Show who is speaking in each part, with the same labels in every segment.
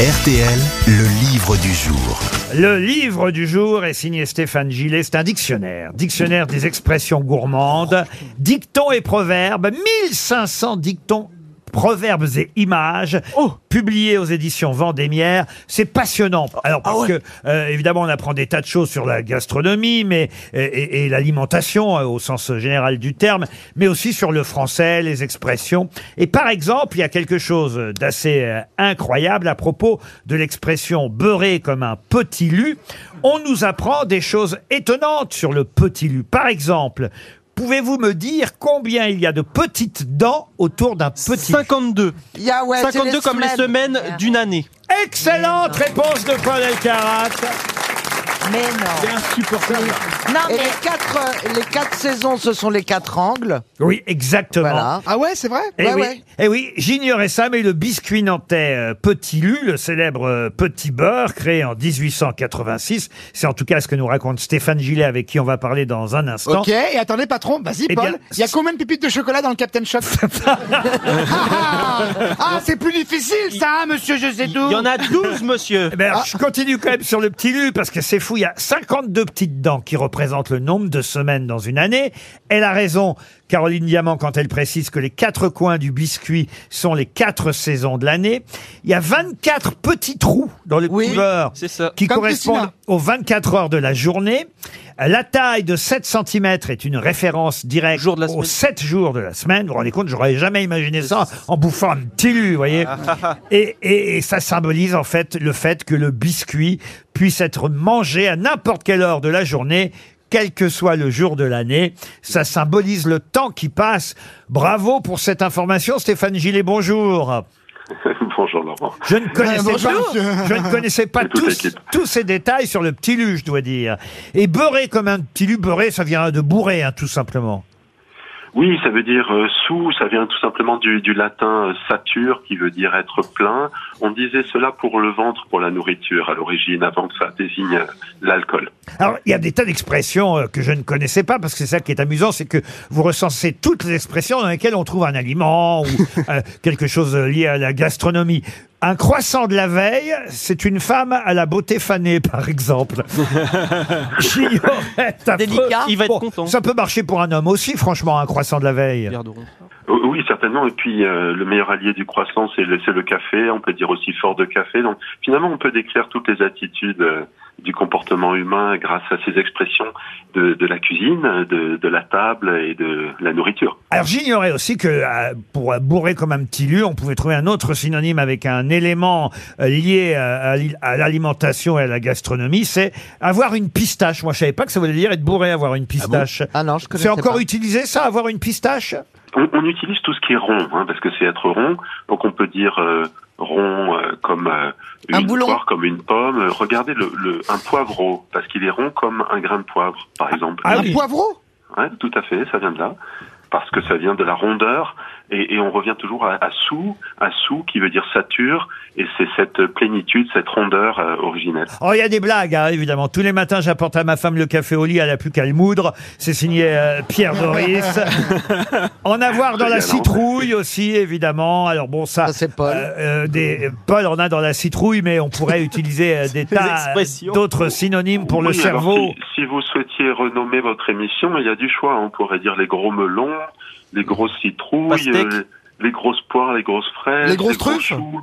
Speaker 1: RTL, le livre du jour.
Speaker 2: Le livre du jour est signé Stéphane Gillet. C'est un dictionnaire. Dictionnaire des expressions gourmandes, dictons et proverbes. 1500 dictons proverbes et images publiés aux éditions Vendémiaire. C'est passionnant. Alors parce que euh, évidemment on apprend des tas de choses sur la gastronomie, mais et, et- et l'alimentation euh, au sens général du terme, mais aussi sur le français, les expressions. Et par exemple, il y a quelque chose d'assez euh, incroyable à propos de l'expression beurré comme un petit lu. On nous apprend des choses étonnantes sur le petit lu. Par exemple. Pouvez-vous me dire combien il y a de petites dents autour d'un petit
Speaker 3: 52.
Speaker 4: Il y a, ouais, c'est
Speaker 3: 52 comme les semaines d'une année.
Speaker 2: Excellente réponse de Paul Elkarat.
Speaker 4: Mais non.
Speaker 2: insupportable.
Speaker 5: Non,
Speaker 4: Et
Speaker 5: mais
Speaker 4: les quatre, euh, les quatre saisons, ce sont les quatre angles.
Speaker 2: Oui, exactement.
Speaker 4: Voilà.
Speaker 6: Ah ouais, c'est vrai
Speaker 2: Eh
Speaker 4: Ouais,
Speaker 2: oui,
Speaker 4: ouais.
Speaker 2: eh oui j'ignorais ça, mais le biscuit nantais euh, Petit Lu, le célèbre euh, petit beurre créé en 1886, c'est en tout cas ce que nous raconte Stéphane Gillet avec qui on va parler dans un instant.
Speaker 6: Ok, et attendez, patron, vas-y,
Speaker 2: Eh
Speaker 6: Paul. Il y a combien de pépites de chocolat dans le Captain Shock Ah, ah, c'est plus difficile, ça, hein, monsieur, je sais tout.
Speaker 3: Il y en a 12, monsieur.
Speaker 2: Eh ben, alors, Je continue quand même sur le petit lu parce que c'est fou. Il y a 52 petites dents qui représentent le nombre de semaines dans une année. Elle a raison, Caroline Diamant, quand elle précise que les quatre coins du biscuit sont les quatre saisons de l'année. Il y a 24 petits trous dans le
Speaker 3: ça.
Speaker 2: qui
Speaker 6: Comme
Speaker 2: correspondent
Speaker 6: Christina.
Speaker 2: aux 24 heures de la journée. La taille de 7 cm est une référence directe
Speaker 3: Jour de la
Speaker 2: aux
Speaker 3: semaine.
Speaker 2: 7 jours de la semaine. Vous vous rendez compte, j'aurais jamais imaginé ça en bouffant un petit lu, vous voyez. Et, et- et ça symbolise en fait le fait que le biscuit puisse être mangé à n'importe quelle heure de la journée, quel que soit le jour de l'année. Ça symbolise le temps qui passe. Bravo pour cette information, Stéphane Gillet, bonjour.
Speaker 7: Bonjour Laurent.
Speaker 2: Je ne connaissais
Speaker 6: bonjour,
Speaker 2: pas,
Speaker 6: monsieur.
Speaker 2: je ne connaissais pas
Speaker 7: Et toute
Speaker 2: tous,
Speaker 7: l'équipe.
Speaker 2: tous ces détails sur le petit lu, je dois dire. Et beurré comme un petit lu, beurré, ça vient de bourrer, hein, tout simplement.
Speaker 7: Oui, ça veut dire euh, sous, ça vient tout simplement du, du latin euh, satur, qui veut dire être plein. On disait cela pour le ventre, pour la nourriture à l'origine, avant que ça désigne euh, l'alcool.
Speaker 2: Alors, il y a des tas d'expressions euh, que je ne connaissais pas, parce que c'est ça qui est amusant, c'est que vous recensez toutes les expressions dans lesquelles on trouve un aliment ou euh, quelque chose lié à la gastronomie. Un croissant de la veille, c'est une femme à la beauté fanée, par exemple. J'ignorais. affreux.
Speaker 5: Délicat.
Speaker 3: Il va être
Speaker 2: Bon,
Speaker 3: content.
Speaker 2: Ça peut marcher pour un homme aussi, franchement, un croissant de la veille.
Speaker 7: Euh, Oui, certainement. Et puis euh, le meilleur allié du croissant, c'est le, c'est le café. On peut dire aussi fort de café. Donc finalement, on peut décrire toutes les attitudes euh, du comportement humain grâce à ces expressions de, de la cuisine, de, de la table et de la nourriture.
Speaker 2: Alors j'ignorais aussi que euh, pour bourrer comme un petit lu, on pouvait trouver un autre synonyme avec un élément euh, lié à, à l'i- à l'alimentation et à la gastronomie, c'est avoir une pistache. Moi je savais pas que ça voulait dire être bourré, avoir une pistache.
Speaker 4: Ah non, je connaissais
Speaker 2: c'est encore
Speaker 4: pas.
Speaker 2: utilisé ça, avoir une pistache?
Speaker 7: On, on utilise tout ce qui est rond, hein, parce que c'est être rond. Donc on peut dire euh, rond euh, comme euh,
Speaker 5: Un
Speaker 7: une
Speaker 5: boulon.
Speaker 7: poire, comme une pomme. Euh, Regardez le, le, un poivreau, parce qu'il est rond comme un grain de poivre, par exemple.
Speaker 2: Ah
Speaker 6: Un
Speaker 2: oui.
Speaker 6: poivreau?
Speaker 7: Ouais, tout à fait, ça vient de là. Parce que ça vient de la rondeur, et, et on revient toujours à, à sous, à sous qui veut dire sature, et c'est cette plénitude, cette rondeur euh, originelle.
Speaker 2: Oh, il y a des blagues, hein, évidemment. Tous les matins, j'apporte à ma femme le café au lit, elle a plus qu'à le moudre. C'est signé euh, Pierre Doris. en avoir dans la citrouille aussi, évidemment. Alors bon, ça,
Speaker 4: Ça, c'est Paul.
Speaker 2: euh, euh, des, Paul en a dans la citrouille, mais on pourrait utiliser euh, des tas
Speaker 3: expressions.
Speaker 2: d'autres synonymes pour le
Speaker 7: Oui,
Speaker 2: cerveau.
Speaker 7: Si, si vous souhaitiez renommer votre émission, il y a du choix. On pourrait dire les gros melons, les grosses citrouilles, euh, les grosses poires, les grosses fraises,
Speaker 6: Les grosses truffes.
Speaker 7: choux.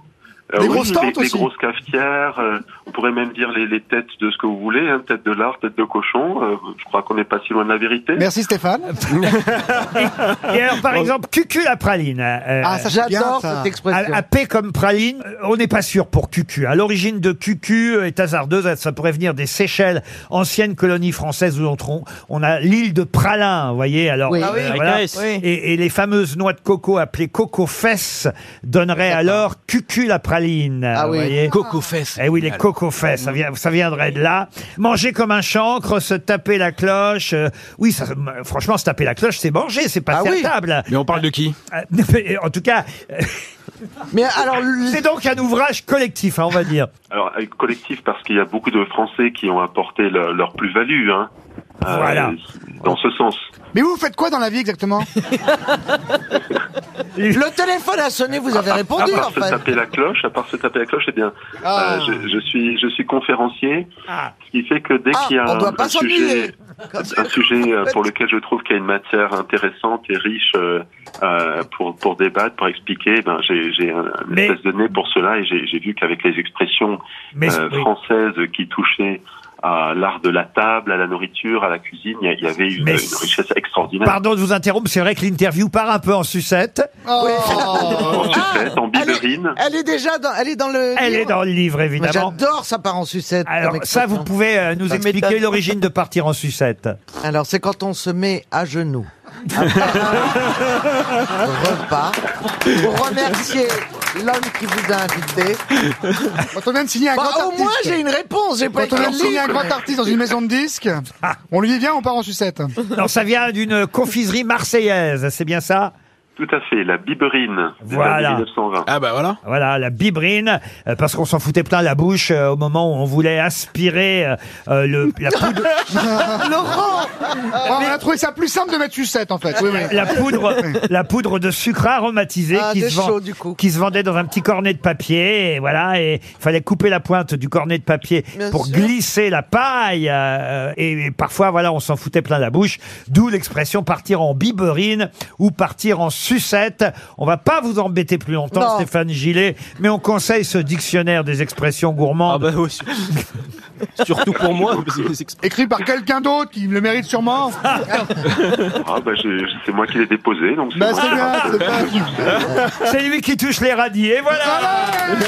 Speaker 7: Euh,
Speaker 6: Les
Speaker 7: oui,
Speaker 6: grosses
Speaker 7: les,
Speaker 6: tantes
Speaker 7: les
Speaker 6: aussi.
Speaker 7: grosses cafetières, euh, on pourrait même dire les, les têtes de ce que vous voulez, hein, tête de lard, tête de cochon. euh, je crois qu'on n'est pas si loin de la vérité.
Speaker 6: Merci Stéphane.
Speaker 2: Et alors, par exemple, cucu la praline. euh,
Speaker 6: Ah,
Speaker 4: J'adore cette
Speaker 2: à,
Speaker 4: expression.
Speaker 2: à paix comme praline, euh, on n'est pas sûr pour cucu. À l'origine de cucu est hasardeuse, ça pourrait venir des Seychelles, ancienne colonie française où on, on a l'île de Pralin, vous voyez. Alors,
Speaker 4: Oui.
Speaker 5: Ah oui,
Speaker 3: S.
Speaker 5: Oui.
Speaker 2: Et, et les fameuses noix de coco appelées coco fesses donneraient alors cucu la praline.
Speaker 4: Ah oui.
Speaker 2: voyez.
Speaker 3: Coco fesses.
Speaker 2: Eh oui, les coco fesses, ça, vient, ça viendrait de là. Manger comme un chancre, se taper la cloche. euh, oui, ça, euh, franchement, se taper la cloche, c'est manger, c'est pas
Speaker 4: Ah oui.
Speaker 2: table.
Speaker 8: Mais on parle de qui
Speaker 2: en tout cas, euh,
Speaker 4: Mais alors,
Speaker 2: c'est donc un ouvrage collectif, hein, on va dire.
Speaker 7: Alors, collectif, parce qu'il y a beaucoup de Français qui ont apporté leur, leur plus-value. Hein. Euh,
Speaker 2: Voilà.
Speaker 7: Dans ce sens.
Speaker 6: Mais vous, vous faites quoi dans la vie exactement
Speaker 4: Le téléphone a sonné, vous avez répondu
Speaker 7: À part
Speaker 4: en
Speaker 7: se
Speaker 4: fait.
Speaker 7: taper la cloche, à part se taper la cloche, eh bien,
Speaker 6: Ah.
Speaker 7: euh, je, je suis je suis conférencier,
Speaker 2: Ah.
Speaker 7: ce qui fait que dès
Speaker 4: Ah,
Speaker 7: qu'il y a un, sujet un sujet euh, pour lequel je trouve qu'il y a une matière intéressante et riche euh, pour pour débattre, pour expliquer, ben j'ai j'ai un, une espèce de nez pour cela et j'ai vu qu'avec les expressions
Speaker 2: Mais
Speaker 7: euh, françaises qui touchaient à l'art de la table, à la nourriture, à la cuisine, il y avait une, richesse extraordinaire.
Speaker 2: Pardon de vous interrompre, c'est vrai que l'interview part un peu en sucette.
Speaker 6: Oh.
Speaker 7: En sucette, en
Speaker 4: Elle est,
Speaker 7: biberine.
Speaker 4: elle est déjà dans, elle est dans le.
Speaker 2: Elle
Speaker 4: livre.
Speaker 2: est dans le livre, évidemment.
Speaker 4: J'adore ça part en sucette.
Speaker 2: Alors
Speaker 4: comme
Speaker 2: ça, vous pouvez euh, nous
Speaker 4: Ça
Speaker 2: expliquer
Speaker 4: m'étonne.
Speaker 2: l'origine de partir en sucette.
Speaker 4: Alors c'est quand on se met à genoux. Après un repas pour remercier l'homme qui vous a invité.
Speaker 6: Quand on vient de signer un
Speaker 4: Bah,
Speaker 6: grand
Speaker 4: au
Speaker 6: artiste.
Speaker 4: moins j'ai une réponse, j'ai pas
Speaker 6: Quand on vient
Speaker 4: écrit
Speaker 6: de
Speaker 4: le
Speaker 6: signer un
Speaker 4: livre.
Speaker 6: grand artiste dans une maison de disques, on lui dit viens, on part en sucette.
Speaker 2: Non, ça vient d'une confiserie marseillaise, c'est bien ça?
Speaker 7: Tout à fait, la biberine
Speaker 2: Voilà.
Speaker 7: années 1920.
Speaker 5: Ah bah voilà.
Speaker 2: Voilà, la biberine, euh, parce qu'on s'en foutait plein la bouche euh, au moment où on voulait aspirer euh, euh, le, la, poudre,
Speaker 4: Laurent
Speaker 6: Oh, on a trouvé ça plus simple de mettre sucette en fait. Oui, oui.
Speaker 2: la, poudre, la poudre de sucre aromatisé
Speaker 4: Ah,
Speaker 2: qui,
Speaker 4: de
Speaker 2: se vend-
Speaker 4: chaud, du coup.
Speaker 2: qui se vendait dans un petit cornet de papier. Et voilà, et il fallait couper la pointe du cornet de papier
Speaker 4: Bien
Speaker 2: pour
Speaker 4: sûr.
Speaker 2: glisser la paille. euh, et, et parfois, voilà, on s'en foutait plein la bouche. D'où l'expression partir en biberine ou partir en sucette. On va pas vous embêter plus longtemps,
Speaker 4: Non.
Speaker 2: Stéphane Gillet, mais on conseille ce dictionnaire des expressions gourmandes.
Speaker 3: Ah bah oui. Surtout pour moi.
Speaker 6: Écrit par quelqu'un d'autre qui le mérite sûrement.
Speaker 7: Ah bah je- je- c'est moi qui l'ai déposé, donc c'est
Speaker 6: Bah
Speaker 7: moi.
Speaker 6: c'est bien, c'est bien.
Speaker 2: C'est lui qui touche les radis. Et voilà
Speaker 6: Allez